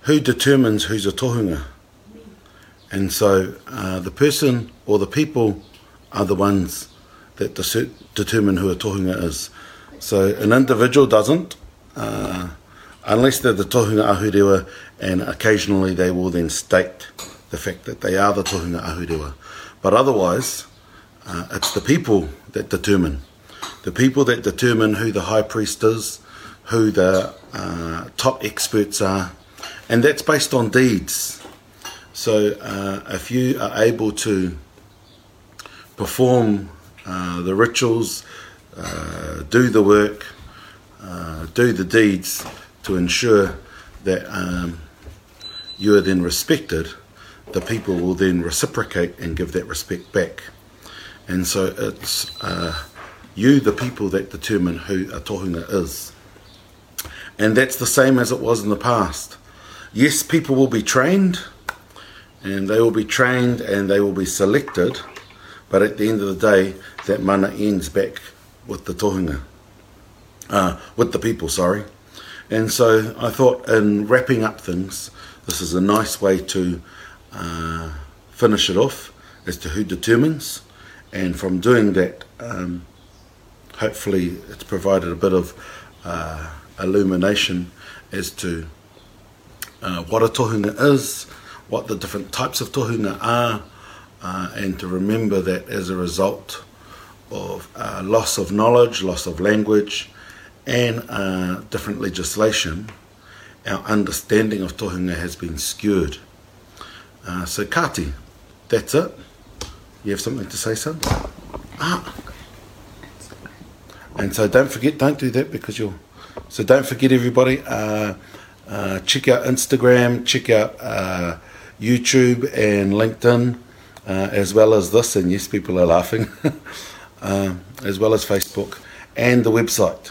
who determines who's a Tohunga? And so uh, the person or the people are the ones that de- determine who a Tohunga is. So an individual doesn't, uh, unless they're the Tohunga Ahurewa, and occasionally they will then state. the fact that they are the tohunga ahurewa. But otherwise, uh, it's the people that determine. The people that determine who the high priest is, who the uh, top experts are, and that's based on deeds. So uh, if you are able to perform uh, the rituals, uh, do the work, uh, do the deeds to ensure that um, you are then respected the people will then reciprocate and give that respect back. And so it's uh, you, the people, that determine who a tohunga is. And that's the same as it was in the past. Yes, people will be trained, and they will be trained and they will be selected, but at the end of the day, that mana ends back with the tohunga, uh, with the people, sorry. And so I thought in wrapping up things, this is a nice way to uh, finish it off as to who determines. And from doing that, um, hopefully, it's provided a bit of uh, illumination as to uh, what a tohunga is, what the different types of tohunga are, uh, and to remember that as a result of uh, loss of knowledge, loss of language, and uh, different legislation, our understanding of tohunga has been skewed. Uh, so, Kati, that's it. You have something to say, son? Ah. And so, don't forget, don't do that because you'll. So, don't forget, everybody. Uh, uh, check out Instagram, check out uh, YouTube and LinkedIn, uh, as well as this, and yes, people are laughing, uh, as well as Facebook and the website,